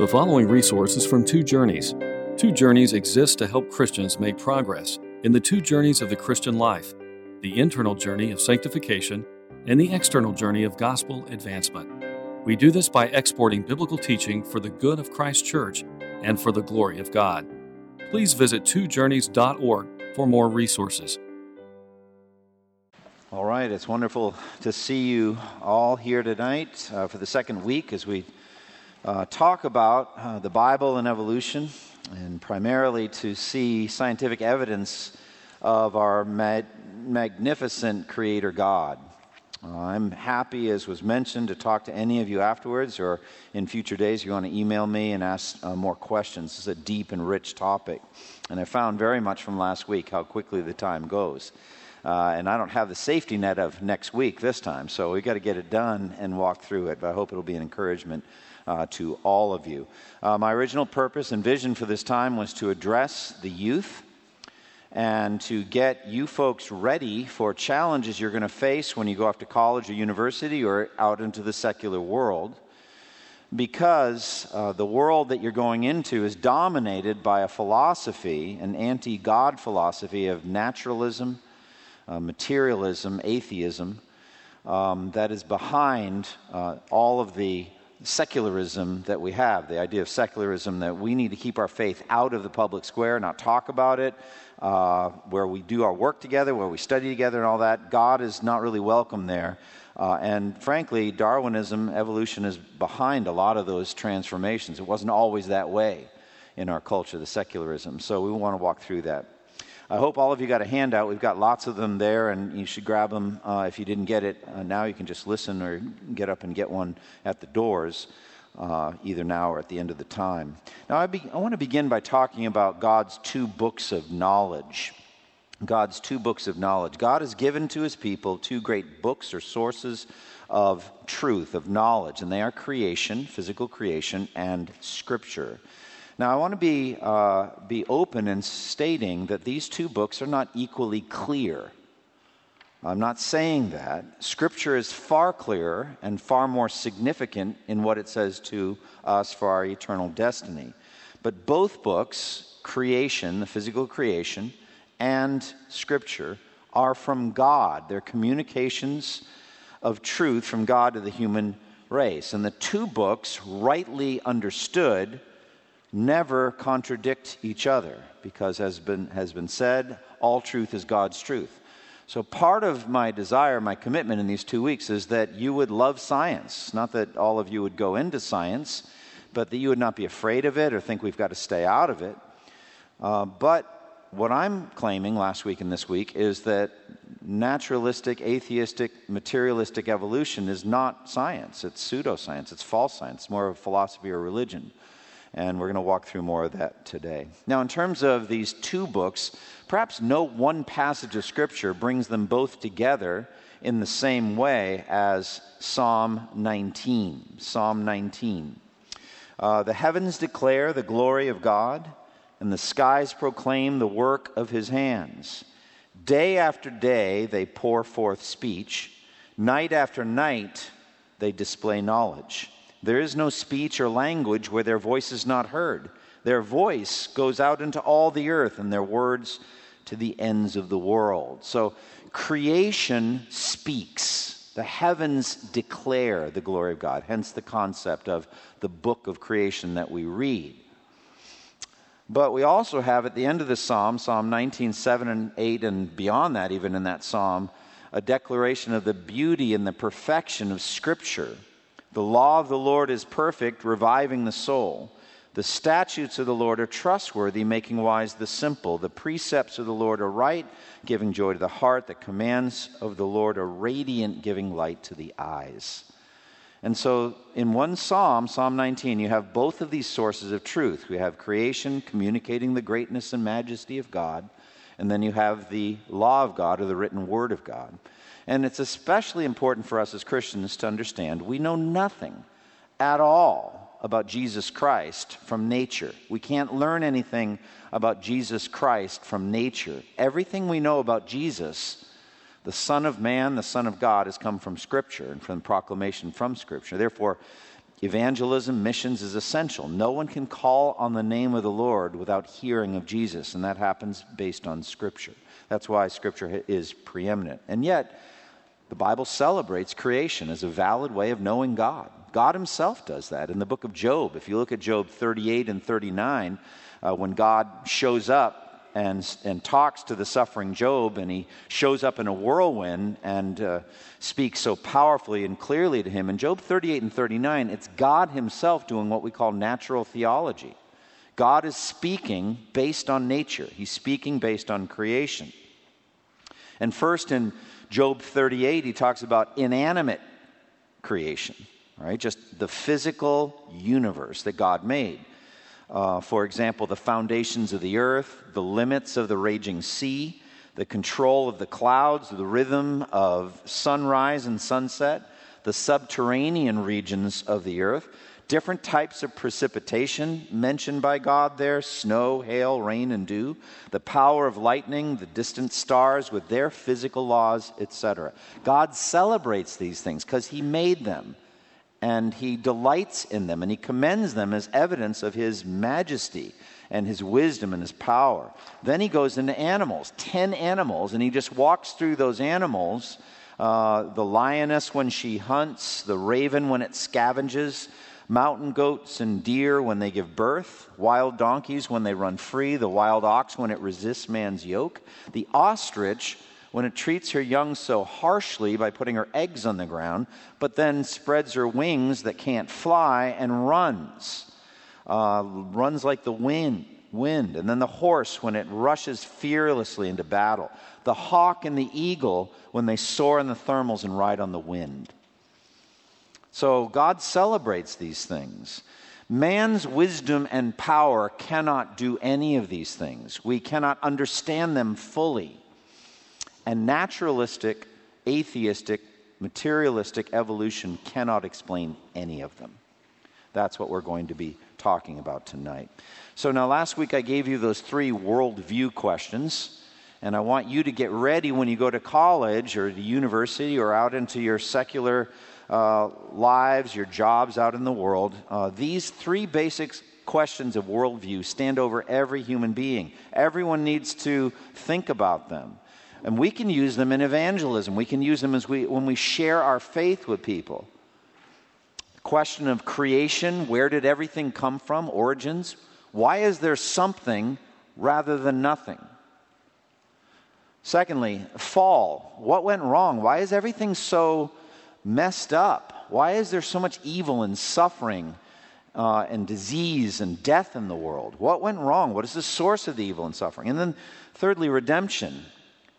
The following resource is from Two Journeys. Two Journeys exists to help Christians make progress in the two journeys of the Christian life the internal journey of sanctification and the external journey of gospel advancement. We do this by exporting biblical teaching for the good of Christ's Church and for the glory of God. Please visit twojourneys.org for more resources. All right, it's wonderful to see you all here tonight uh, for the second week as we uh, talk about uh, the Bible and evolution, and primarily to see scientific evidence of our mag- magnificent Creator God. Uh, I'm happy, as was mentioned, to talk to any of you afterwards or in future days. If You want to email me and ask uh, more questions. This is a deep and rich topic. And I found very much from last week how quickly the time goes. Uh, and I don't have the safety net of next week this time, so we've got to get it done and walk through it. But I hope it'll be an encouragement uh, to all of you. Uh, my original purpose and vision for this time was to address the youth and to get you folks ready for challenges you're going to face when you go off to college or university or out into the secular world. Because uh, the world that you're going into is dominated by a philosophy, an anti God philosophy of naturalism, uh, materialism, atheism, um, that is behind uh, all of the secularism that we have, the idea of secularism that we need to keep our faith out of the public square, not talk about it, uh, where we do our work together, where we study together, and all that. God is not really welcome there. Uh, and frankly, Darwinism, evolution is behind a lot of those transformations. It wasn't always that way in our culture, the secularism. So we want to walk through that. I hope all of you got a handout. We've got lots of them there, and you should grab them uh, if you didn't get it. Uh, now you can just listen or get up and get one at the doors, uh, either now or at the end of the time. Now, I, be, I want to begin by talking about God's two books of knowledge. God's two books of knowledge. God has given to his people two great books or sources of truth, of knowledge, and they are creation, physical creation, and scripture. Now, I want to be, uh, be open in stating that these two books are not equally clear. I'm not saying that. Scripture is far clearer and far more significant in what it says to us for our eternal destiny. But both books, creation, the physical creation, and Scripture, are from God. They're communications of truth from God to the human race. And the two books, rightly understood, never contradict each other because, has been, has been said, all truth is God's truth. So, part of my desire, my commitment in these two weeks is that you would love science. Not that all of you would go into science, but that you would not be afraid of it or think we've got to stay out of it. Uh, but what I'm claiming last week and this week is that naturalistic, atheistic, materialistic evolution is not science. It's pseudoscience, it's false science, it's more of a philosophy or religion and we're going to walk through more of that today. Now, in terms of these two books, perhaps no one passage of Scripture brings them both together in the same way as Psalm 19. Psalm 19. Uh, the heavens declare the glory of God, and the skies proclaim the work of his hands. Day after day they pour forth speech, night after night they display knowledge. There is no speech or language where their voice is not heard. Their voice goes out into all the earth, and their words to the ends of the world. So creation speaks. The heavens declare the glory of God, hence the concept of the book of creation that we read. But we also have at the end of the psalm, Psalm 19, 7 and 8, and beyond that, even in that psalm, a declaration of the beauty and the perfection of Scripture. The law of the Lord is perfect, reviving the soul. The statutes of the Lord are trustworthy, making wise the simple. The precepts of the Lord are right, giving joy to the heart. The commands of the Lord are radiant, giving light to the eyes. And so, in one psalm, Psalm 19, you have both of these sources of truth. We have creation communicating the greatness and majesty of God, and then you have the law of God or the written word of God. And it's especially important for us as Christians to understand we know nothing at all about Jesus Christ from nature. We can't learn anything about Jesus Christ from nature. Everything we know about Jesus, the Son of Man, the Son of God, has come from Scripture and from proclamation from Scripture. Therefore, Evangelism, missions is essential. No one can call on the name of the Lord without hearing of Jesus, and that happens based on Scripture. That's why Scripture is preeminent. And yet, the Bible celebrates creation as a valid way of knowing God. God Himself does that. In the book of Job, if you look at Job 38 and 39, uh, when God shows up and, and talks to the suffering Job, and he shows up in a whirlwind and uh, speaks so powerfully and clearly to him. In Job 38 and 39, it's God himself doing what we call natural theology. God is speaking based on nature, he's speaking based on creation. And first in Job 38, he talks about inanimate creation, right? Just the physical universe that God made. Uh, for example, the foundations of the earth, the limits of the raging sea, the control of the clouds, the rhythm of sunrise and sunset, the subterranean regions of the earth, different types of precipitation mentioned by God there snow, hail, rain, and dew, the power of lightning, the distant stars with their physical laws, etc. God celebrates these things because He made them and he delights in them and he commends them as evidence of his majesty and his wisdom and his power. Then he goes into animals, 10 animals, and he just walks through those animals uh, the lioness when she hunts, the raven when it scavenges, mountain goats and deer when they give birth, wild donkeys when they run free, the wild ox when it resists man's yoke, the ostrich when it treats her young so harshly by putting her eggs on the ground, but then spreads her wings that can't fly and runs, uh, runs like the wind. Wind, and then the horse when it rushes fearlessly into battle, the hawk and the eagle when they soar in the thermals and ride on the wind. So God celebrates these things. Man's wisdom and power cannot do any of these things. We cannot understand them fully. And naturalistic, atheistic, materialistic evolution cannot explain any of them. That's what we're going to be talking about tonight. So, now last week I gave you those three worldview questions, and I want you to get ready when you go to college or to university or out into your secular uh, lives, your jobs out in the world. Uh, these three basic questions of worldview stand over every human being. Everyone needs to think about them. And we can use them in evangelism. We can use them as we, when we share our faith with people. The question of creation where did everything come from? Origins. Why is there something rather than nothing? Secondly, fall. What went wrong? Why is everything so messed up? Why is there so much evil and suffering uh, and disease and death in the world? What went wrong? What is the source of the evil and suffering? And then, thirdly, redemption.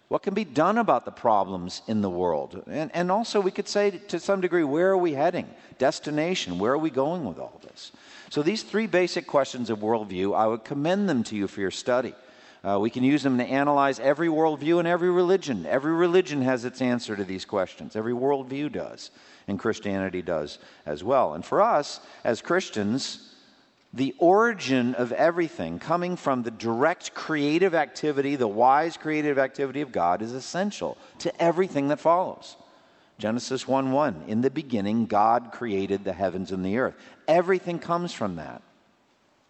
What can be done about the problems in the world? And, and also, we could say to some degree, where are we heading? Destination, where are we going with all this? So, these three basic questions of worldview, I would commend them to you for your study. Uh, we can use them to analyze every worldview and every religion. Every religion has its answer to these questions, every worldview does, and Christianity does as well. And for us, as Christians, the origin of everything coming from the direct creative activity, the wise creative activity of God, is essential to everything that follows. Genesis 1 1. In the beginning, God created the heavens and the earth. Everything comes from that.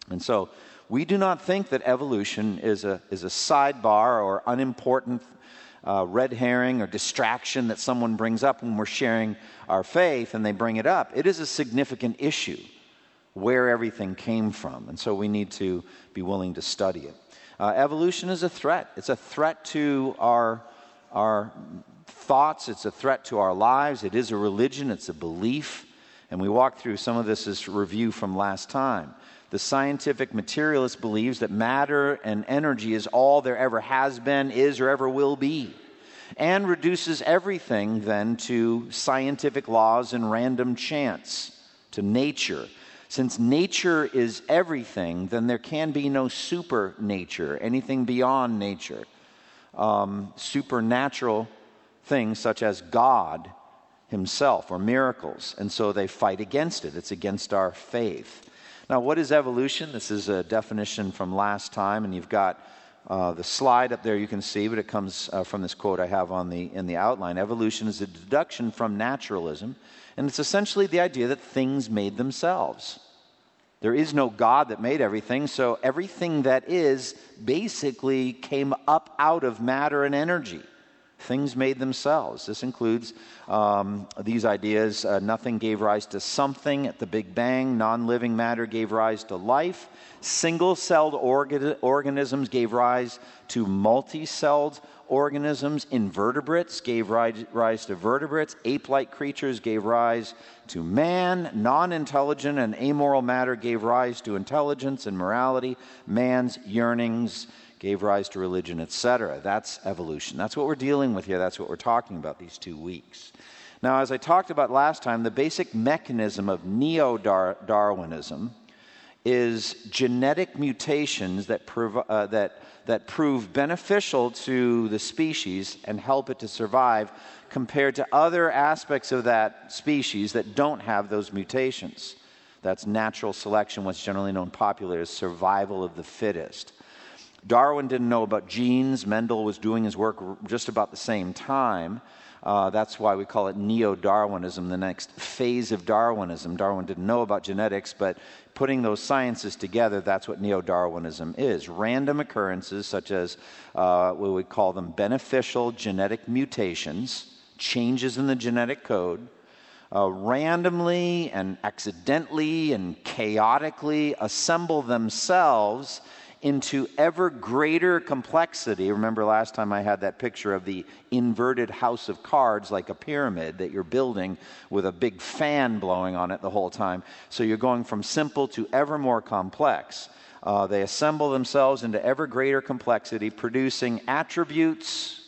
And so, we do not think that evolution is a, is a sidebar or unimportant uh, red herring or distraction that someone brings up when we're sharing our faith and they bring it up. It is a significant issue where everything came from. And so we need to be willing to study it. Uh, evolution is a threat. It's a threat to our, our thoughts, it's a threat to our lives. It is a religion, it's a belief. And we walked through some of this as review from last time. The scientific materialist believes that matter and energy is all there ever has been, is, or ever will be, and reduces everything then to scientific laws and random chance, to nature since nature is everything, then there can be no super nature, anything beyond nature. Um, supernatural things such as God Himself or miracles. And so they fight against it. It's against our faith. Now, what is evolution? This is a definition from last time, and you've got uh, the slide up there you can see, but it comes uh, from this quote I have on the, in the outline. Evolution is a deduction from naturalism, and it's essentially the idea that things made themselves. There is no God that made everything, so everything that is basically came up out of matter and energy. Things made themselves. This includes um, these ideas uh, nothing gave rise to something at the Big Bang, non living matter gave rise to life, single celled orga- organisms gave rise to multi celled organisms, invertebrates gave rise, to vertebrates, ape like creatures gave rise to man, non intelligent and amoral matter gave rise to intelligence and morality, man's yearnings gave rise to religion, etc. That's evolution. That's what we're dealing with here. That's what we're talking about these two weeks. Now, as I talked about last time, the basic mechanism of neo Darwinism is genetic mutations that, prov- uh, that, that prove beneficial to the species and help it to survive compared to other aspects of that species that don't have those mutations. That's natural selection, what's generally known popularly as survival of the fittest. Darwin didn't know about genes. Mendel was doing his work just about the same time. Uh, that's why we call it neo Darwinism, the next phase of Darwinism. Darwin didn't know about genetics, but putting those sciences together, that's what neo Darwinism is. Random occurrences, such as uh, we would call them beneficial genetic mutations, changes in the genetic code. Uh, randomly and accidentally and chaotically assemble themselves into ever greater complexity. Remember last time I had that picture of the inverted house of cards, like a pyramid that you're building with a big fan blowing on it the whole time. So you're going from simple to ever more complex. Uh, they assemble themselves into ever greater complexity, producing attributes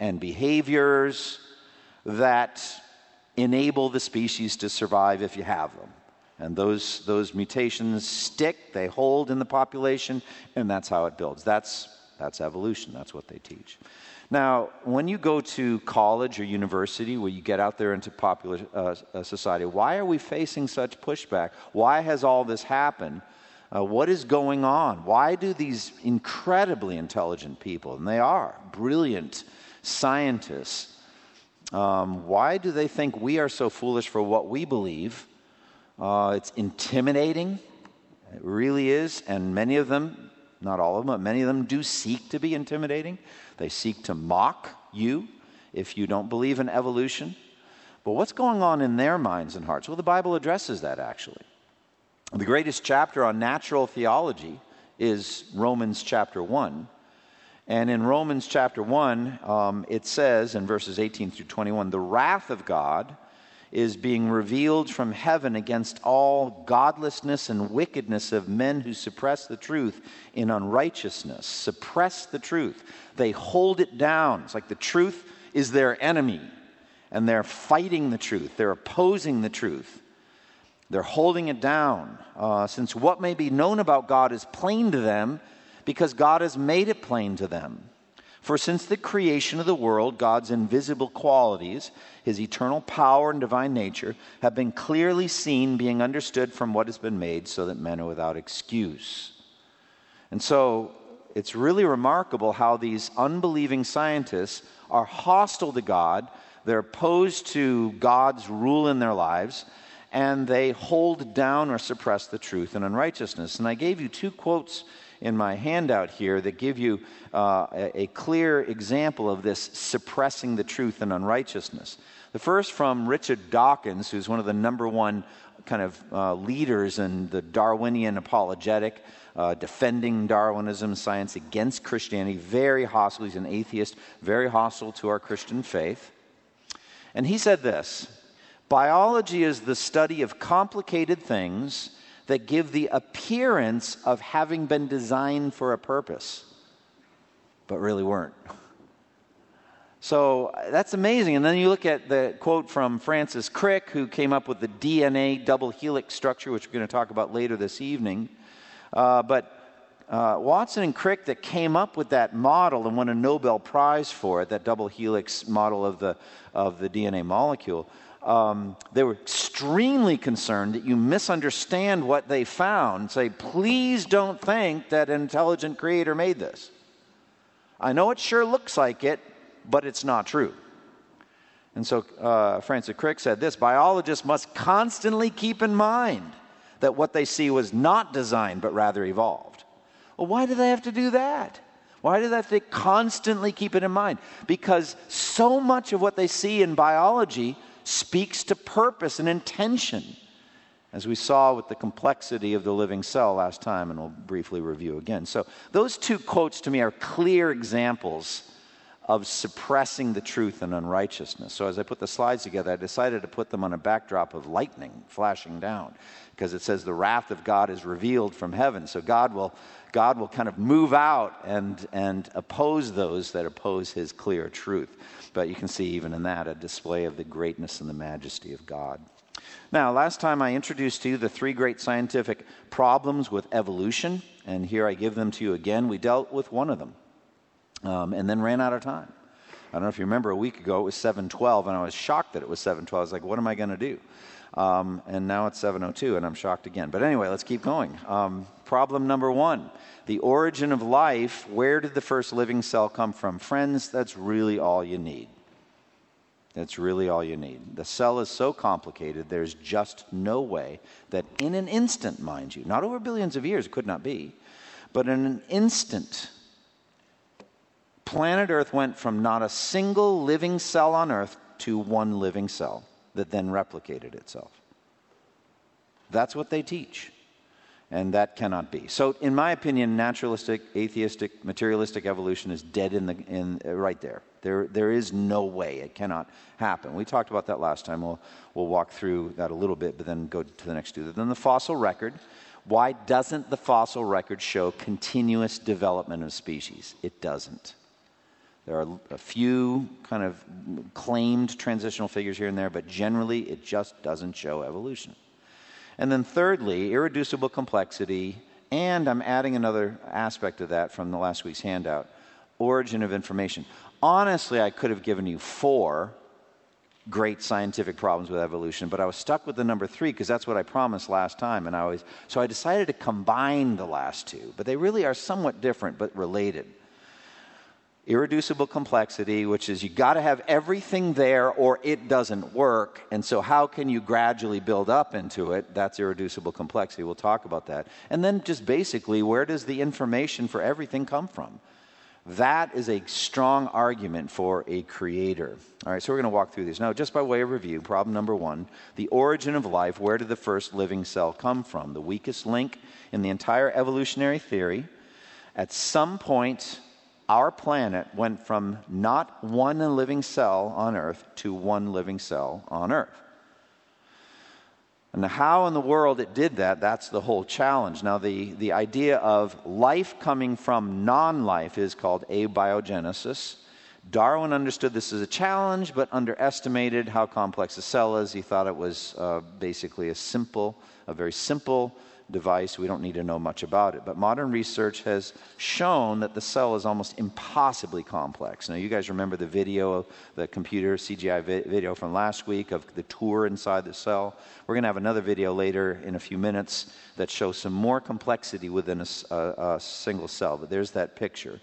and behaviors that enable the species to survive if you have them. And those, those mutations stick, they hold in the population, and that's how it builds. That's, that's evolution, that's what they teach. Now, when you go to college or university, where you get out there into popular uh, uh society, why are we facing such pushback? Why has all this happened? Uh, what is going on? Why do these incredibly intelligent people, and they are brilliant scientists, um, why do they think we are so foolish for what we believe? Uh, it's intimidating. It really is. And many of them, not all of them, but many of them do seek to be intimidating. They seek to mock you if you don't believe in evolution. But what's going on in their minds and hearts? Well, the Bible addresses that actually. The greatest chapter on natural theology is Romans chapter 1. And in Romans chapter 1, um, it says in verses 18 through 21 the wrath of God is being revealed from heaven against all godlessness and wickedness of men who suppress the truth in unrighteousness. Suppress the truth. They hold it down. It's like the truth is their enemy, and they're fighting the truth, they're opposing the truth. They're holding it down, uh, since what may be known about God is plain to them because God has made it plain to them. For since the creation of the world, God's invisible qualities, his eternal power and divine nature, have been clearly seen, being understood from what has been made, so that men are without excuse. And so it's really remarkable how these unbelieving scientists are hostile to God, they're opposed to God's rule in their lives, and they hold down or suppress the truth and unrighteousness. And I gave you two quotes in my handout here that give you uh, a, clear example of this suppressing the truth and unrighteousness. The first from Richard Dawkins, who's one of the number one kind of uh, leaders in the Darwinian apologetic, uh, defending Darwinism, science against Christianity, very hostile. He's an atheist, very hostile to our Christian faith. And he said this Biology is the study of complicated things that give the appearance of having been designed for a purpose, but really weren't. So that's amazing. And then you look at the quote from Francis Crick, who came up with the DNA double helix structure, which we're going to talk about later this evening. Uh, but uh, Watson and Crick that came up with that model and won a Nobel Prize for it, that double helix model of the, of the DNA molecule, um, they were extremely concerned that you misunderstand what they found. Say, please don't think that an intelligent creator made this. I know it sure looks like it, but it's not true. And so uh, Francis Crick said this biologists must constantly keep in mind that what they see was not designed, but rather evolved. Well, why do they have to do that? Why do they have to constantly keep it in mind? Because so much of what they see in biology speaks to purpose and intention, as we saw with the complexity of the living cell last time, and we'll briefly review again. So, those two quotes to me are clear examples of suppressing the truth and unrighteousness. So, as I put the slides together, I decided to put them on a backdrop of lightning flashing down because it says the wrath of God is revealed from heaven. So, God will God will kind of move out and, and oppose those that oppose his clear truth. But you can see even in that a display of the greatness and the majesty of God. Now, last time I introduced to you the three great scientific problems with evolution, and here I give them to you again. We dealt with one of them um, and then ran out of time. I don't know if you remember a week ago, it was 712, and I was shocked that it was 712. I was like, what am I going to do? Um, and now it's 702, and I'm shocked again. But anyway, let's keep going. Um, problem number one the origin of life. Where did the first living cell come from? Friends, that's really all you need. That's really all you need. The cell is so complicated, there's just no way that in an instant, mind you, not over billions of years, it could not be, but in an instant, planet Earth went from not a single living cell on Earth to one living cell that then replicated itself. That's what they teach. And that cannot be. So, in my opinion, naturalistic, atheistic, materialistic evolution is dead in the, in, uh, right there. there. There is no way. It cannot happen. We talked about that last time. We'll, we'll walk through that a little bit, but then go to the next two. Then the fossil record. Why doesn't the fossil record show continuous development of species? It doesn't. There are a few kind of claimed transitional figures here and there, but generally it just doesn't show evolution. And then, thirdly, irreducible complexity, and I'm adding another aspect of that from the last week's handout origin of information. Honestly, I could have given you four great scientific problems with evolution, but I was stuck with the number three because that's what I promised last time. And I always so I decided to combine the last two, but they really are somewhat different but related irreducible complexity, which is you got to have everything there or it doesn't work. And so, how can you gradually build up into it? That's irreducible complexity. We'll talk about that. And then, just basically, where does the information for everything come from? That is a strong argument for a creator. All right, so we're going to walk through these. Now, just by way of review, problem number one the origin of life. Where did the first living cell come from? The weakest link in the entire evolutionary theory. At some point, our planet went from not one living cell on Earth to one living cell on Earth. And how in the world it did that, that's the whole challenge. Now, the, the idea of life coming from non life is called abiogenesis. Darwin understood this as a challenge, but underestimated how complex a cell is. He thought it was uh, basically a simple, a very simple device. We don't need to know much about it. But modern research has shown that the cell is almost impossibly complex. Now, you guys remember the video, the computer CGI vi- video from last week of the tour inside the cell. We're going to have another video later in a few minutes that shows some more complexity within a, a, a single cell. But there's that picture.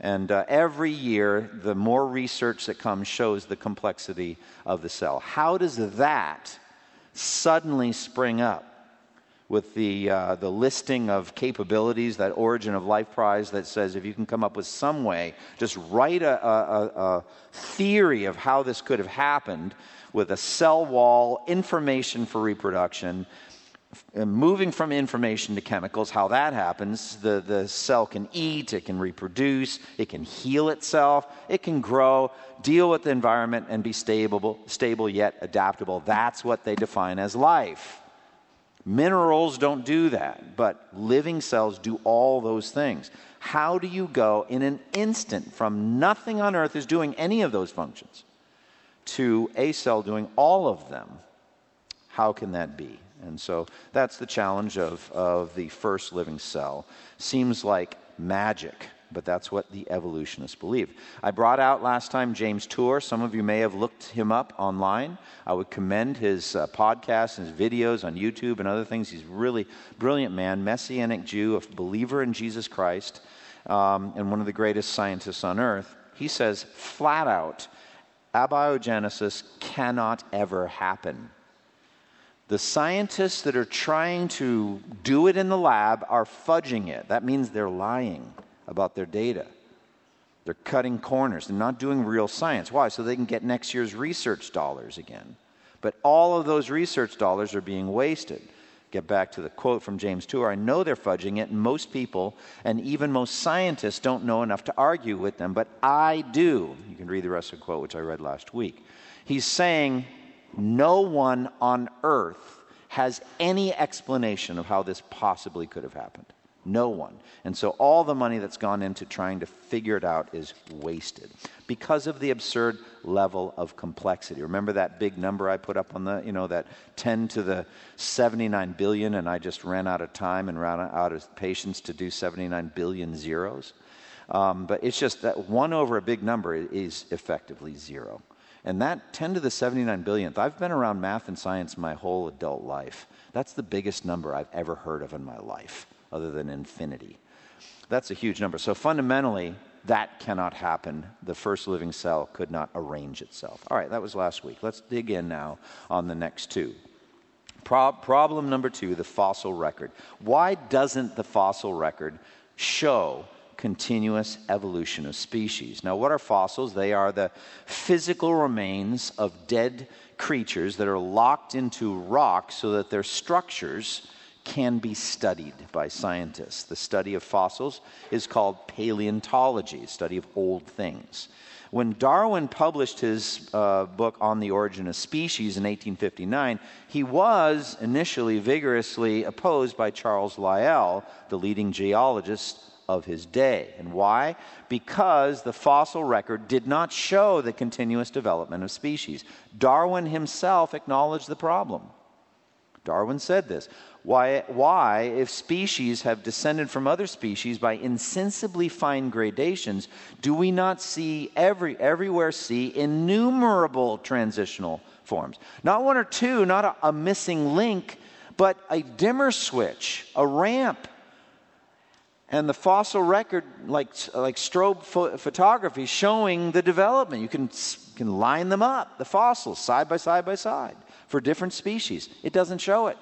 And uh, every year, the more research that comes shows the complexity of the cell. How does that suddenly spring up? With the, uh, the listing of capabilities, that Origin of Life Prize that says if you can come up with some way, just write a, a, a theory of how this could have happened with a cell wall, information for reproduction, moving from information to chemicals, how that happens. The, the cell can eat, it can reproduce, it can heal itself, it can grow, deal with the environment, and be stable, stable yet adaptable. That's what they define as life. Minerals don't do that, but living cells do all those things. How do you go in an instant from nothing on earth is doing any of those functions to a cell doing all of them? How can that be? And so that's the challenge of, of the first living cell. Seems like magic but that's what the evolutionists believe. I brought out last time James Tour. Some of you may have looked him up online. I would commend his uh, podcasts and his videos on YouTube and other things. He's really brilliant man, messianic Jew, a believer in Jesus Christ. um, and one of the greatest scientists on earth, he says flat out abiogenesis cannot ever happen. The scientists that are trying to do it in the lab are fudging it. That means they're lying about their data. They're cutting corners. They're not doing real science. Why? So they can get next year's research dollars again. But all of those research dollars are being wasted. Get back to the quote from James Tour I know they're fudging it, most people, and even most scientists, don't know enough to argue with them, but I do. You can read the rest of the quote, which I read last week. He's saying, No one on earth has any explanation of how this possibly could have happened. No one. And so all the money that's gone into trying to figure it out is wasted because of the absurd level of complexity. Remember that big number I put up on the, you know, that 10 to the 79 billion, and I just ran out of time and ran out of patience to do 79 billion zeros? Um, but it's just that one over a big number is effectively zero. And that 10 to the 79 billionth, I've been around math and science my whole adult life. That's the biggest number I've ever heard of in my life other than infinity. That's a huge number. So fundamentally, that cannot happen. The first living cell could not arrange itself. All right, that was last week. Let's dig in now on the next two. Pro- problem number two the fossil record. Why doesn't the fossil record show continuous evolution of species? Now, what are fossils? They are the physical remains of dead creatures that are locked into rock so that their structures can be studied by scientists. The study of fossils is called paleontology, study of old things. When Darwin published his uh, book on the origin of species in 1859, he was initially vigorously opposed by Charles Lyell, the leading geologist of his day. And why? Because the fossil record did not show the continuous development of species. Darwin himself acknowledged the problem. Darwin said this why, why, if species have descended from other species by insensibly fine gradations, do we not see every, everywhere see innumerable transitional forms? Not one or two, not a, a missing link, but a dimmer switch, a ramp. And the fossil record, like, like strobe pho- photography, showing the development. You can, can line them up, the fossils, side by side by side, for different species. It doesn't show it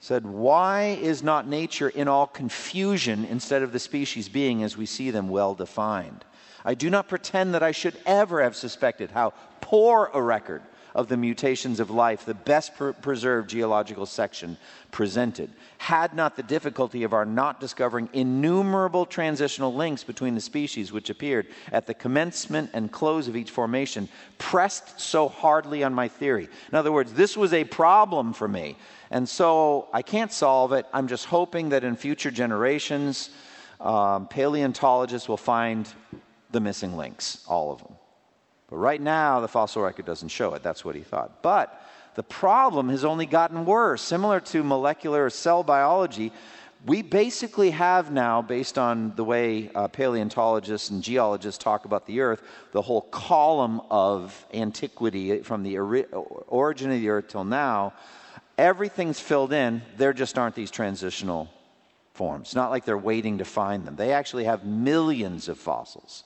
said, Why is not nature in all confusion instead of the species being as we see them well defined? I do not pretend that I should ever have suspected how poor a record of the mutations of life the best per- preserved geological section presented, had not the difficulty of our not discovering innumerable transitional links between the species which appeared at the commencement and close of each formation pressed so hardly on my theory. In other words, this was a problem for me and so I can't solve it. I'm just hoping that in future generations, um, paleontologists will find the missing links, all of them. But right now, the fossil record doesn't show it. That's what he thought. But the problem has only gotten worse. Similar to molecular cell biology, we basically have now, based on the way uh, paleontologists and geologists talk about the Earth, the whole column of antiquity from the ori- origin of the Earth till now Everything's filled in, there just aren't these transitional forms. It's not like they're waiting to find them. They actually have millions of fossils.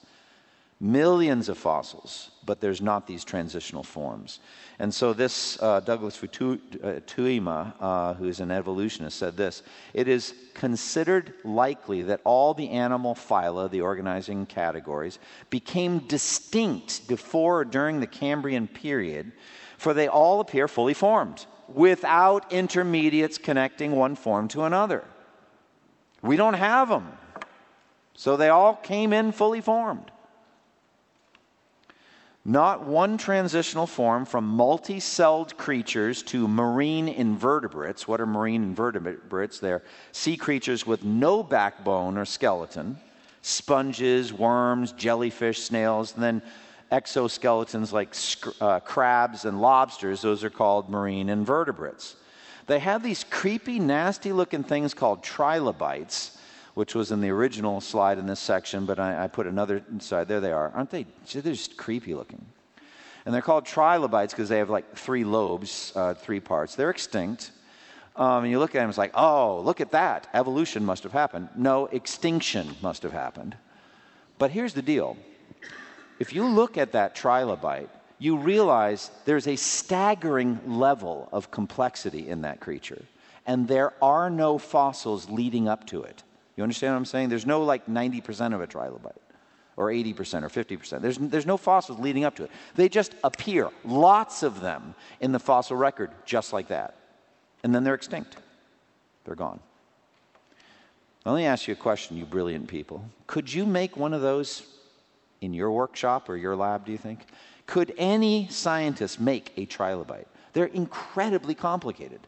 Millions of fossils, but there's not these transitional forms. And so, this uh, Douglas Futuyma, uh, who's an evolutionist, said this It is considered likely that all the animal phyla, the organizing categories, became distinct before or during the Cambrian period, for they all appear fully formed without intermediates connecting one form to another. We don't have them. So they all came in fully formed. Not one transitional form from multi celled creatures to marine invertebrates. What are marine invertebrates? They're sea creatures with no backbone or skeleton, sponges, worms, jellyfish, snails, and then exoskeletons like uh, crabs and lobsters, those are called marine invertebrates. They have these creepy, nasty looking things called trilobites, which was in the original slide in this section, but I, I put another side. There they are. Aren't they? They're just creepy looking. And they're called trilobites because they have like three lobes, uh, three parts. They're extinct. Um, and you look at them, it's like, oh, look at that. Evolution must have happened. No, extinction must have happened. But here's the deal if you look at that trilobite, you realize there's a staggering level of complexity in that creature. And there are no fossils leading up to it. You understand what I'm saying? There's no like 90% of a trilobite or 80% or 50%. There's, there's no fossils leading up to it. They just appear, lots of them, in the fossil record, just like that. And then they're extinct. They're gone. Let me ask you a question, you brilliant people. Could you make one of those in your workshop or your lab, do you think? Could any scientist make a trilobite? They're incredibly complicated.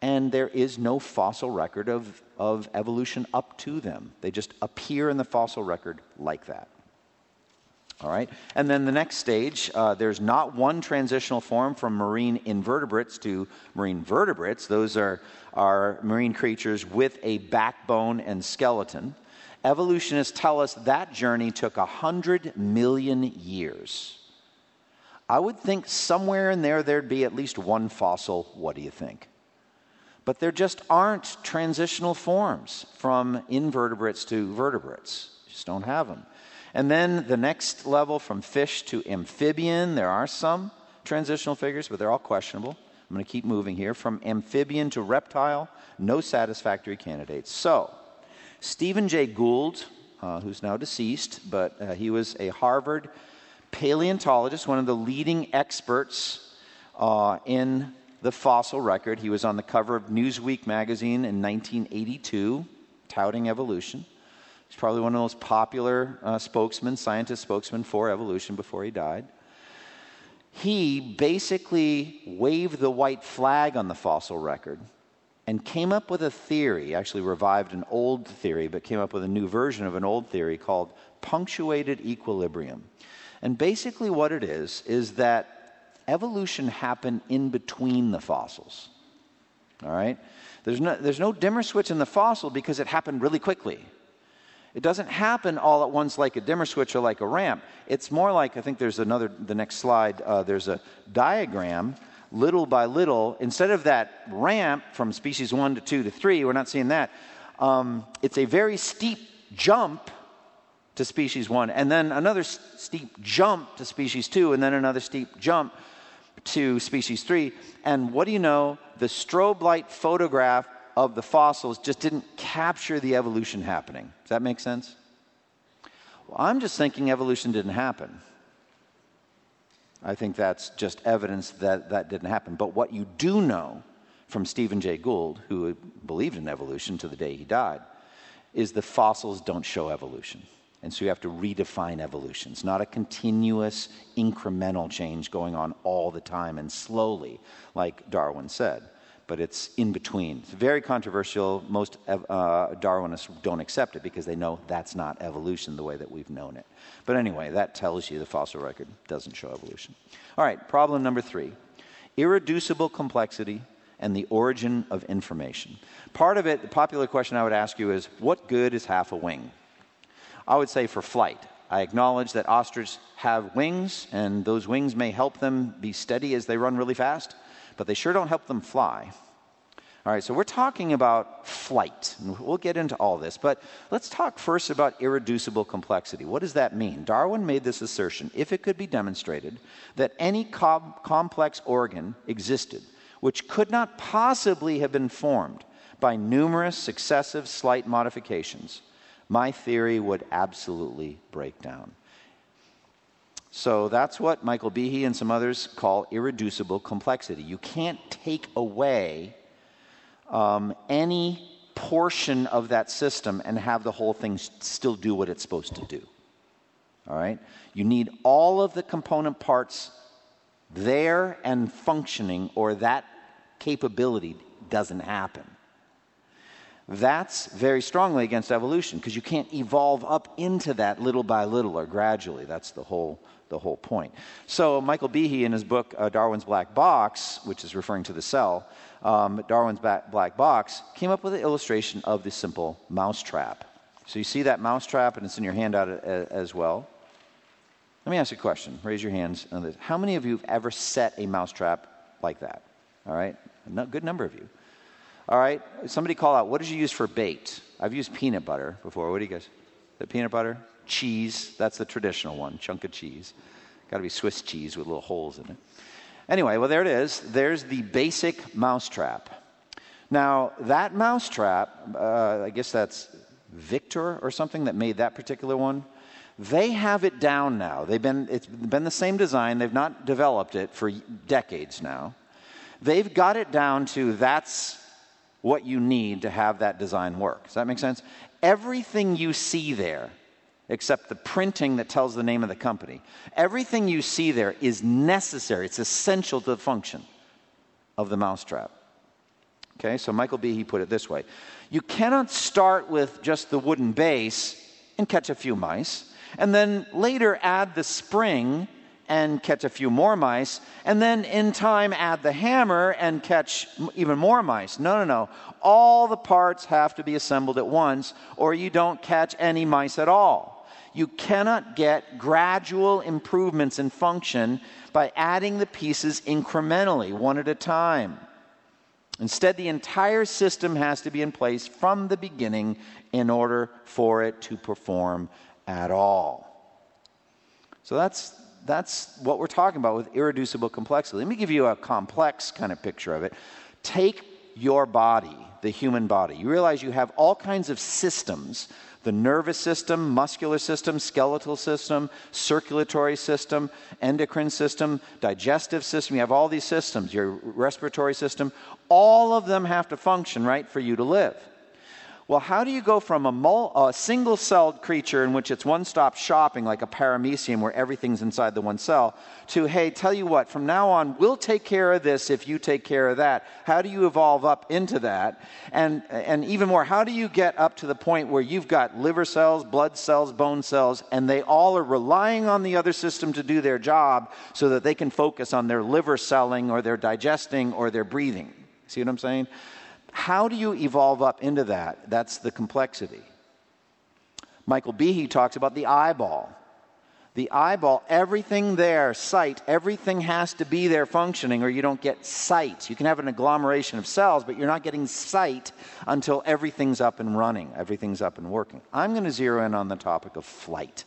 And there is no fossil record of, of evolution up to them. They just appear in the fossil record like that. All right? And then the next stage, uh, there's not one transitional form from marine invertebrates to marine vertebrates. Those are, are marine creatures with a backbone and skeleton. Evolutionists tell us that journey took 100 million years. I would think somewhere in there there'd be at least one fossil. What do you think? But there just aren't transitional forms from invertebrates to vertebrates. Just don't have them. And then the next level from fish to amphibian, there are some transitional figures, but they're all questionable. I'm going to keep moving here. From amphibian to reptile, no satisfactory candidates. So, Stephen Jay Gould, uh, who's now deceased, but uh, he was a Harvard paleontologist, one of the leading experts uh, in the fossil record. He was on the cover of Newsweek magazine in 1982, touting evolution. He's probably one of the most popular uh, spokesmen, scientist spokesmen for evolution before he died. He basically waved the white flag on the fossil record and came up with a theory, actually revived an old theory, but came up with a new version of an old theory called punctuated equilibrium. And basically, what it is, is that evolution happened in between the fossils. All right? There's no, there's no dimmer switch in the fossil because it happened really quickly. It doesn't happen all at once like a dimmer switch or like a ramp. It's more like, I think there's another, the next slide, uh, there's a diagram little by little, instead of that ramp from species one to two to three, we're not seeing that. Um, it's a very steep jump to species one, and then another s- steep jump to species two, and then another steep jump to species three. And what do you know? The strobe light photograph of the fossils just didn't capture the evolution happening. Does that make sense? Well, I'm just thinking evolution didn't happen. I think that's just evidence that that didn't happen. But what you do know from Stephen Jay Gould, who believed in evolution to the day he died, is the fossils don't show evolution. And so you have to redefine evolution. It's not a continuous, incremental change going on all the time and slowly, like Darwin said but it's in between. It's very controversial. Most uh, Darwinists don't accept it because they know that's not evolution the way that we've known it. But anyway, that tells you the fossil record doesn't show evolution. All right, problem number three irreducible complexity and the origin of information. Part of it, the popular question I would ask you is what good is half a wing? I would say for flight. I acknowledge that ostriches have wings, and those wings may help them be steady as they run really fast but they sure don't help them fly. All right, so we're talking about flight. And we'll get into all this, but let's talk first about irreducible complexity. What does that mean? Darwin made this assertion if it could be demonstrated that any com- complex organ existed which could not possibly have been formed by numerous successive slight modifications, my theory would absolutely break down. So that's what Michael Behe and some others call irreducible complexity. You can't take away um, any portion of that system and have the whole thing still do what it's supposed to do. All right? You need all of the component parts there and functioning, or that capability doesn't happen. That's very strongly against evolution because you can't evolve up into that little by little or gradually. That's the whole the whole point. So, Michael Behe, in his book uh, Darwin's Black Box, which is referring to the cell, um, Darwin's Black Box, came up with an illustration of the simple mousetrap. So, you see that mousetrap, and it's in your handout as well. Let me ask you a question. Raise your hands. How many of you have ever set a mousetrap like that? All right? a good number of you. All right, somebody call out, what did you use for bait? I've used peanut butter before. What do you guys? The peanut butter? Cheese, that's the traditional one, chunk of cheese. Got to be Swiss cheese with little holes in it. Anyway, well, there it is. There's the basic mousetrap. Now, that mousetrap, uh, I guess that's Victor or something that made that particular one. They have it down now. They've been, it's been the same design. They've not developed it for decades now. They've got it down to that's what you need to have that design work. Does that make sense? Everything you see there, except the printing that tells the name of the company, everything you see there is necessary. It's essential to the function of the mousetrap. Okay, so Michael Behe put it this way You cannot start with just the wooden base and catch a few mice, and then later add the spring and catch a few more mice, and then in time add the hammer and catch even more mice. No, no, no. All the parts have to be assembled at once, or you don't catch any mice at all. You cannot get gradual improvements in function by adding the pieces incrementally, one at a time. Instead, the entire system has to be in place from the beginning in order for it to perform at all. So that's, that's what we're talking about with irreducible complexity. Let me give you a complex kind of picture of it. Take your body, the human body. You realize you have all kinds of systems the nervous system, muscular system, skeletal system, circulatory system, endocrine system, digestive system. You have all these systems, your respiratory system. All of them have to function, right, for you to live. Well, how do you go from a, mul- a single celled creature in which it's one stop shopping, like a paramecium where everything's inside the one cell, to, hey, tell you what, from now on, we'll take care of this if you take care of that? How do you evolve up into that? And, and even more, how do you get up to the point where you've got liver cells, blood cells, bone cells, and they all are relying on the other system to do their job so that they can focus on their liver selling or their digesting or their breathing? See what I'm saying? How do you evolve up into that? That's the complexity. Michael Behe talks about the eyeball. The eyeball, everything there, sight, everything has to be there functioning or you don't get sight. You can have an agglomeration of cells, but you're not getting sight until everything's up and running, everything's up and working. I'm going to zero in on the topic of flight.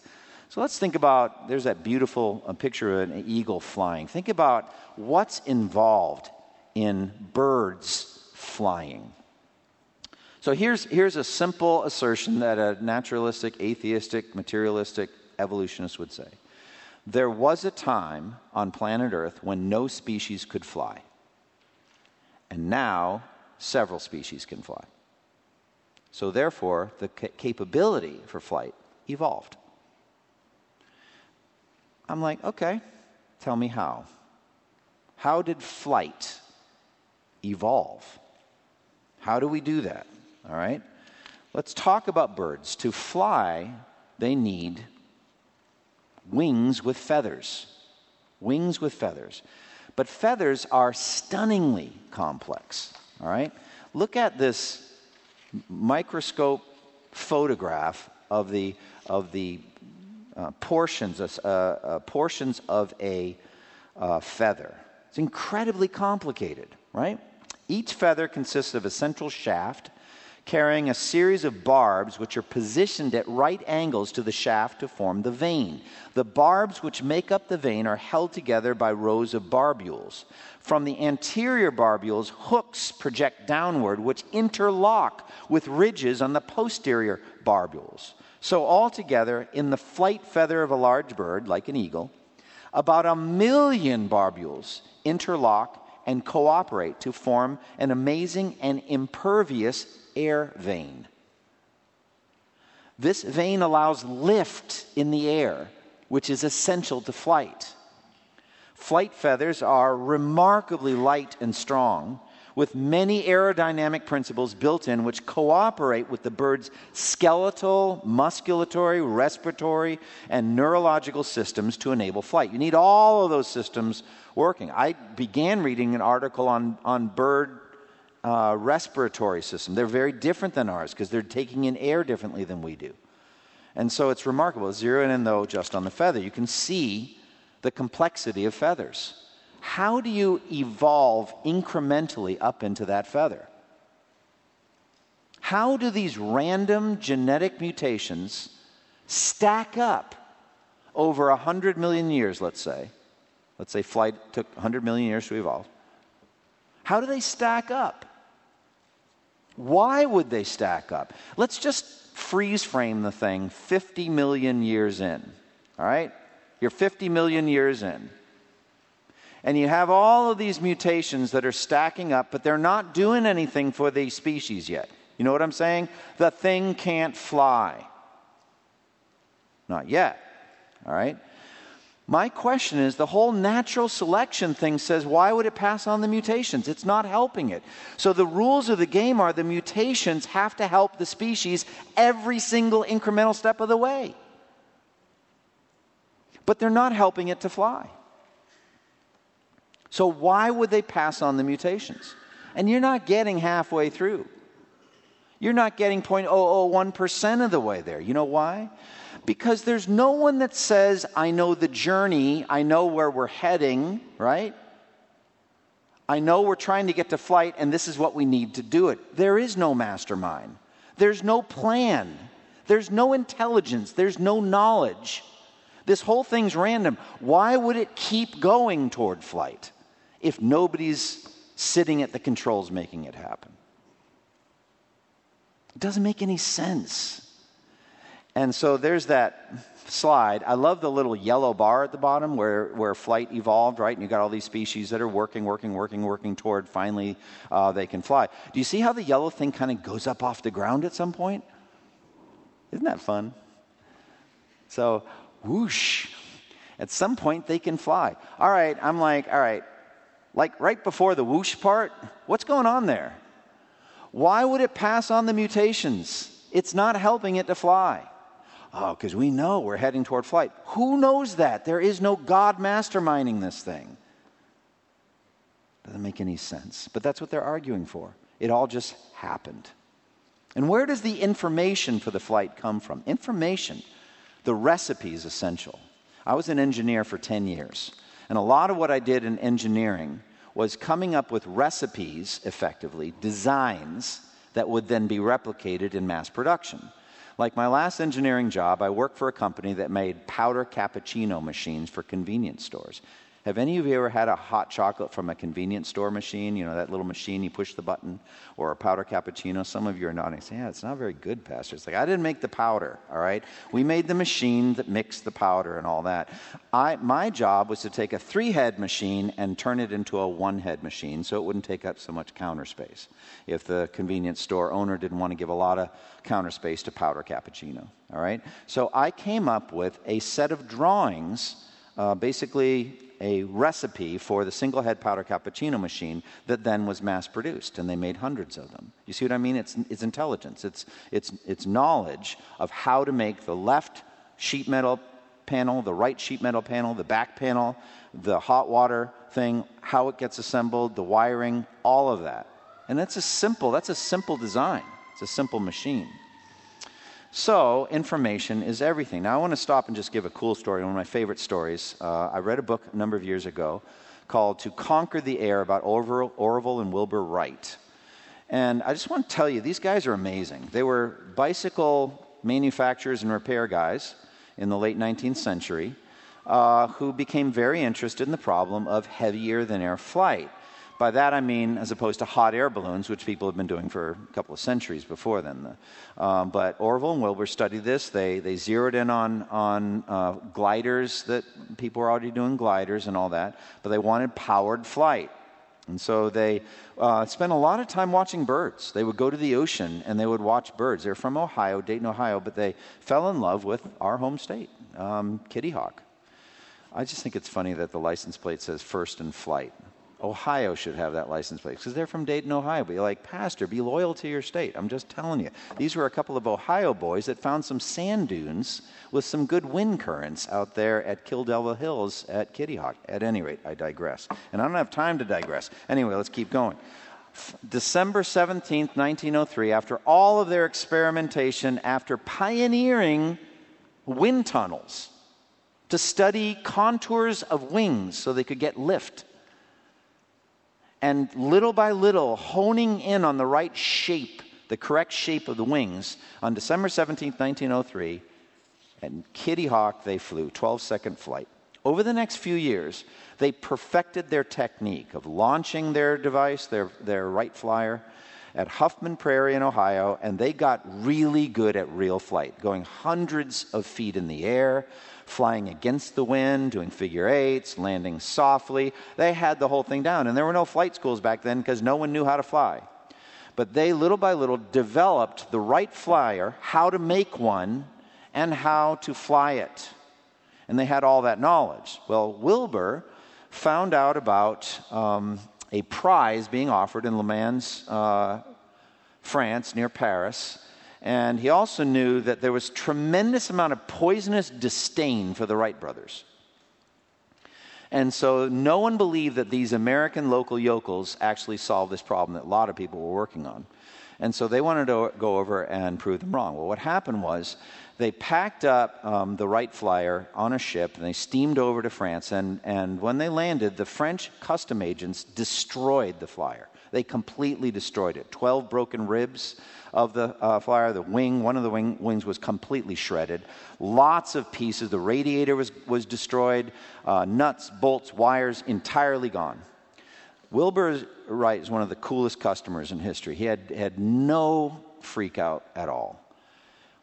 So let's think about there's that beautiful uh, picture of an eagle flying. Think about what's involved in birds flying. So here's, here's a simple assertion that a naturalistic, atheistic, materialistic evolutionist would say. There was a time on planet Earth when no species could fly. And now several species can fly. So therefore, the ca- capability for flight evolved. I'm like, okay, tell me how. How did flight evolve? How do we do that? All right? Let's talk about birds. To fly, they need wings with feathers. Wings with feathers. But feathers are stunningly complex. All right? Look at this microscope photograph of the, of the uh, portions, uh, uh, portions of a uh, feather. It's incredibly complicated, right? Each feather consists of a central shaft carrying a series of barbs which are positioned at right angles to the shaft to form the vane. The barbs which make up the vane are held together by rows of barbules. From the anterior barbules, hooks project downward which interlock with ridges on the posterior barbules. So, altogether, in the flight feather of a large bird, like an eagle, about a million barbules interlock and cooperate to form an amazing and impervious air vane. This vane allows lift in the air, which is essential to flight. Flight feathers are remarkably light and strong, with many aerodynamic principles built in which cooperate with the bird's skeletal, musculatory, respiratory, and neurological systems to enable flight. You need all of those systems working. I began reading an article on, on bird uh, respiratory system. They're very different than ours because they're taking in air differently than we do. And so it's remarkable. Zeroing in, though, just on the feather, you can see the complexity of feathers. how do you evolve incrementally up into that feather? How do these random genetic mutations stack up over 100 million years, let's say? Let's say flight took 100 million years to evolve. How do they stack up? Why would they stack up? Let's just freeze frame the thing 50 million years in. All right? You're 50 million years in. And you have all of these mutations that are stacking up, but they're not doing anything for the species yet. You know what I'm saying? The thing can't fly. Not yet. All right? My question is the whole natural selection thing says, why would it pass on the mutations? It's not helping it. So the rules of the game are the mutations have to help the species every single incremental step of the way. But they're not helping it to fly. So why would they pass on the mutations? And you're not getting halfway through. You're not getting 0.001% of the way there. You know why? Because there's no one that says, I know the journey, I know where we're heading, right? I know we're trying to get to flight, and this is what we need to do it. There is no mastermind, there's no plan, there's no intelligence, there's no knowledge. This whole thing's random. Why would it keep going toward flight? if nobody's sitting at the controls making it happen? It doesn't make any sense. And so there's that slide. I love the little yellow bar at the bottom where, where flight evolved, right? And you got all these species that are working, working, working, working toward finally uh, they can fly. Do you see how the yellow thing kind of goes up off the ground at some point? Isn't that fun? So, whoosh, at some point they can fly. All right, I'm like, all right, like right before the whoosh part, what's going on there? Why would it pass on the mutations? It's not helping it to fly. Oh, because we know we're heading toward flight. Who knows that? There is no God masterminding this thing. Doesn't make any sense. But that's what they're arguing for. It all just happened. And where does the information for the flight come from? Information. The recipe is essential. I was an engineer for 10 years. And a lot of what I did in engineering was coming up with recipes, effectively, designs that would then be replicated in mass production. Like my last engineering job, I worked for a company that made powder cappuccino machines for convenience stores. Have any of you ever had a hot chocolate from a convenience store machine? You know, that little machine, you push the button, or a powder cappuccino? Some of you are nodding, saying, Yeah, it's not very good, Pastor. It's like, I didn't make the powder, all right? We made the machine that mixed the powder and all that. I, my job was to take a three head machine and turn it into a one head machine so it wouldn't take up so much counter space if the convenience store owner didn't want to give a lot of counter space to powder cappuccino, all right? So I came up with a set of drawings. Uh, basically a recipe for the single head powder cappuccino machine that then was mass produced, and they made hundreds of them. You see what I mean? It's, it's intelligence, it's, it's, it's knowledge of how to make the left sheet metal panel, the right sheet metal panel, the back panel, the hot water thing, how it gets assembled, the wiring, all of that. And that's a simple, that's a simple design. It's a simple machine. So, information is everything. Now, I want to stop and just give a cool story, one of my favorite stories. Uh, I read a book a number of years ago called To Conquer the Air about Orville, Orville and Wilbur Wright. And I just want to tell you, these guys are amazing. They were bicycle manufacturers and repair guys in the late 19th century uh, who became very interested in the problem of heavier than air flight. By that I mean, as opposed to hot air balloons, which people have been doing for a couple of centuries before then. Um, but Orville and Wilbur studied this. They, they zeroed in on, on uh, gliders that people were already doing gliders and all that, but they wanted powered flight. And so they uh, spent a lot of time watching birds. They would go to the ocean and they would watch birds. They're from Ohio, Dayton, Ohio, but they fell in love with our home state, um, Kitty Hawk. I just think it's funny that the license plate says first in flight. Ohio should have that license plate because they're from Dayton, Ohio. But you're like, Pastor, be loyal to your state. I'm just telling you. These were a couple of Ohio boys that found some sand dunes with some good wind currents out there at Kill Devil Hills at Kitty Hawk. At any rate, I digress. And I don't have time to digress. Anyway, let's keep going. December 17th, 1903, after all of their experimentation, after pioneering wind tunnels to study contours of wings so they could get lift And little by little, honing in on the right shape, the correct shape of the wings, on December 17, 1903, and Kitty Hawk, they flew, 12 second flight. Over the next few years, they perfected their technique of launching their device, their, their Wright Flyer, at Huffman Prairie in Ohio, and they got really good at real flight, going hundreds of feet in the air, flying against the wind, doing figure eights, landing softly. They had the whole thing down, and there were no flight schools back then because no one knew how to fly. But they, little by little, developed the Wright Flyer, how to make one, and how to fly it. And they had all that knowledge. Well, Wilbur found out about um, a prize being offered in Le Mans, uh, France, near Paris. And he also knew that there was tremendous amount of poisonous disdain for the Wright brothers. And so no one believed that these American local yokels actually solved this problem that a lot of people were working on. And so they wanted to go over and prove them wrong. Well, what happened was they packed up um, the Wright Flyer on a ship and they steamed over to France. And, and when they landed, the French custom agents destroyed the flyer. They completely destroyed it. 12 broken ribs of the uh, flyer. The wing, one of the wing, wings was completely shredded. Lots of pieces. The radiator was, was destroyed. Uh, nuts, bolts, wires, entirely gone. Wilbur Wright is one of the coolest customers in history. He had, had no freak out at all.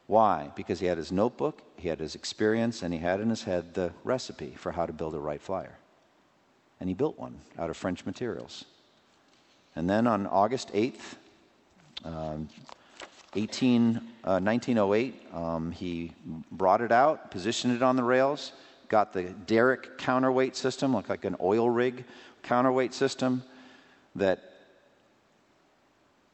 Why? Because he had his notebook, he had his experience, and he had in his head the recipe for how to build a Wright Flyer. And he built one out of French materials. And then on August 8th, um, 18, uh, 1908, um, he brought it out, positioned it on the rails, got the derrick counterweight system, looked like an oil rig counterweight system that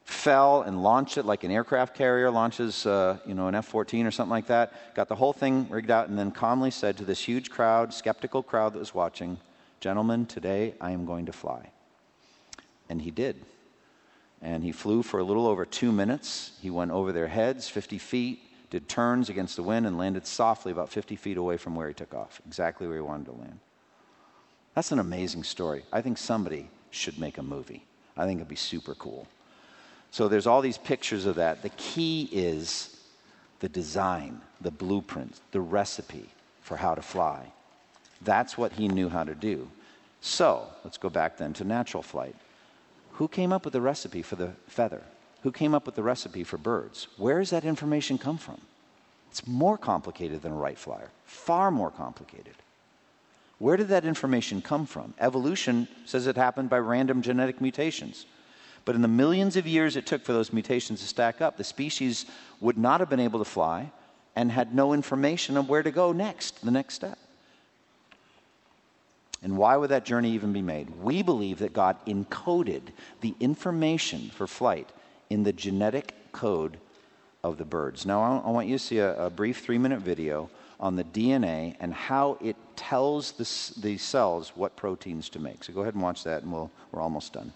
fell and launched it like an aircraft carrier launches, uh, you know, an F-14 or something like that. Got the whole thing rigged out, and then calmly said to this huge crowd, skeptical crowd that was watching, "Gentlemen, today I am going to fly." And he did. And he flew for a little over two minutes. He went over their heads, 50 feet, did turns against the wind, and landed softly about 50 feet away from where he took off, exactly where he wanted to land. That's an amazing story. I think somebody should make a movie. I think it'd be super cool. So there's all these pictures of that. The key is the design, the blueprint, the recipe for how to fly. That's what he knew how to do. So let's go back then to natural flight. Who came up with the recipe for the feather? Who came up with the recipe for birds? Where does that information come from? It's more complicated than a Wright flyer, far more complicated. Where did that information come from? Evolution says it happened by random genetic mutations. But in the millions of years it took for those mutations to stack up, the species would not have been able to fly and had no information of where to go next, the next step. And why would that journey even be made? We believe that God encoded the information for flight in the genetic code of the birds. Now, I want you to see a, a brief three minute video on the DNA and how it tells the, the cells what proteins to make. So go ahead and watch that, and we'll, we're almost done.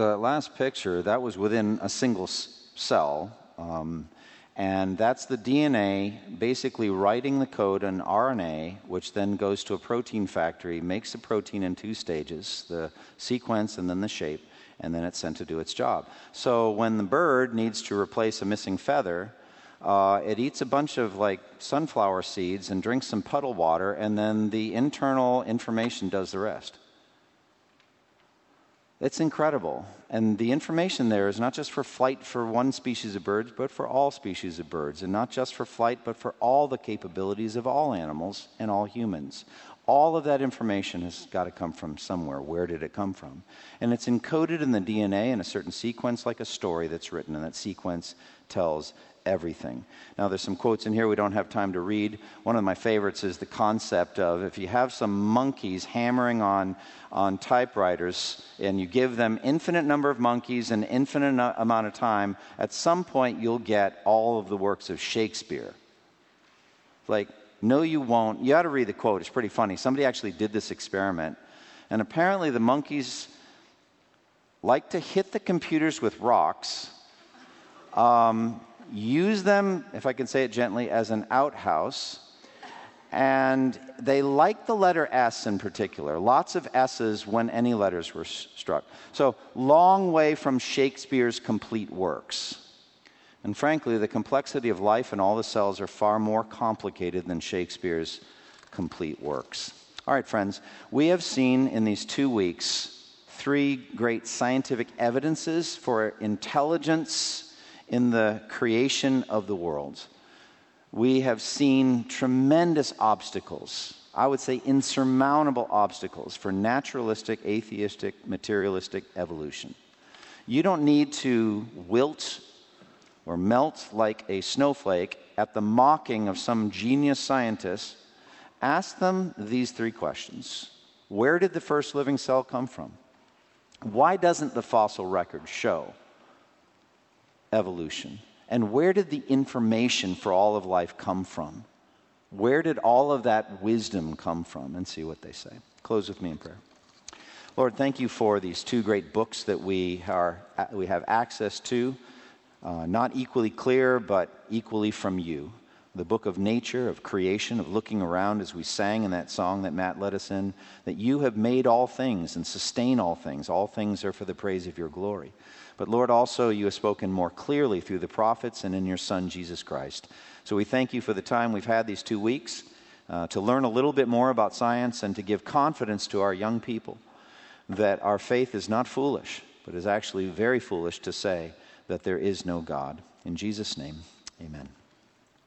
So that last picture, that was within a single cell. Um, and that's the DNA basically writing the code in RNA, which then goes to a protein factory, makes the protein in two stages the sequence and then the shape, and then it's sent to do its job. So when the bird needs to replace a missing feather, uh, it eats a bunch of like sunflower seeds and drinks some puddle water, and then the internal information does the rest. It's incredible. And the information there is not just for flight for one species of birds, but for all species of birds. And not just for flight, but for all the capabilities of all animals and all humans. All of that information has got to come from somewhere. Where did it come from? And it's encoded in the DNA in a certain sequence, like a story that's written, and that sequence tells everything. Now, there's some quotes in here we don't have time to read. One of my favorites is the concept of if you have some monkeys hammering on, on typewriters and you give them infinite number of monkeys and infinite amount of time, at some point you'll get all of the works of Shakespeare. Like, no, you won't. You ought to read the quote. It's pretty funny. Somebody actually did this experiment, and apparently the monkeys like to hit the computers with rocks. Um, use them, if I can say it gently, as an outhouse. And they like the letter S in particular. Lots of S's when any letters were struck. So, long way from Shakespeare's complete works. And frankly, the complexity of life and all the cells are far more complicated than Shakespeare's complete works. All right, friends, we have seen in these two weeks three great scientific evidences for intelligence in the creation of the world. We have seen tremendous obstacles, I would say insurmountable obstacles for naturalistic, atheistic, materialistic evolution. You don't need to wilt or melt like a snowflake at the mocking of some genius scientist. Ask them these three questions Where did the first living cell come from? Why doesn't the fossil record show evolution? And where did the information for all of life come from? Where did all of that wisdom come from? And see what they say. Close with me in prayer. Lord, thank you for these two great books that we, are, we have access to, uh, not equally clear, but equally from you. The book of nature, of creation, of looking around as we sang in that song that Matt led us in, that you have made all things and sustain all things. All things are for the praise of your glory. But Lord, also you have spoken more clearly through the prophets and in your Son, Jesus Christ. So we thank you for the time we've had these two weeks uh, to learn a little bit more about science and to give confidence to our young people that our faith is not foolish, but is actually very foolish to say that there is no God. In Jesus' name, amen.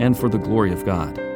and for the glory of God.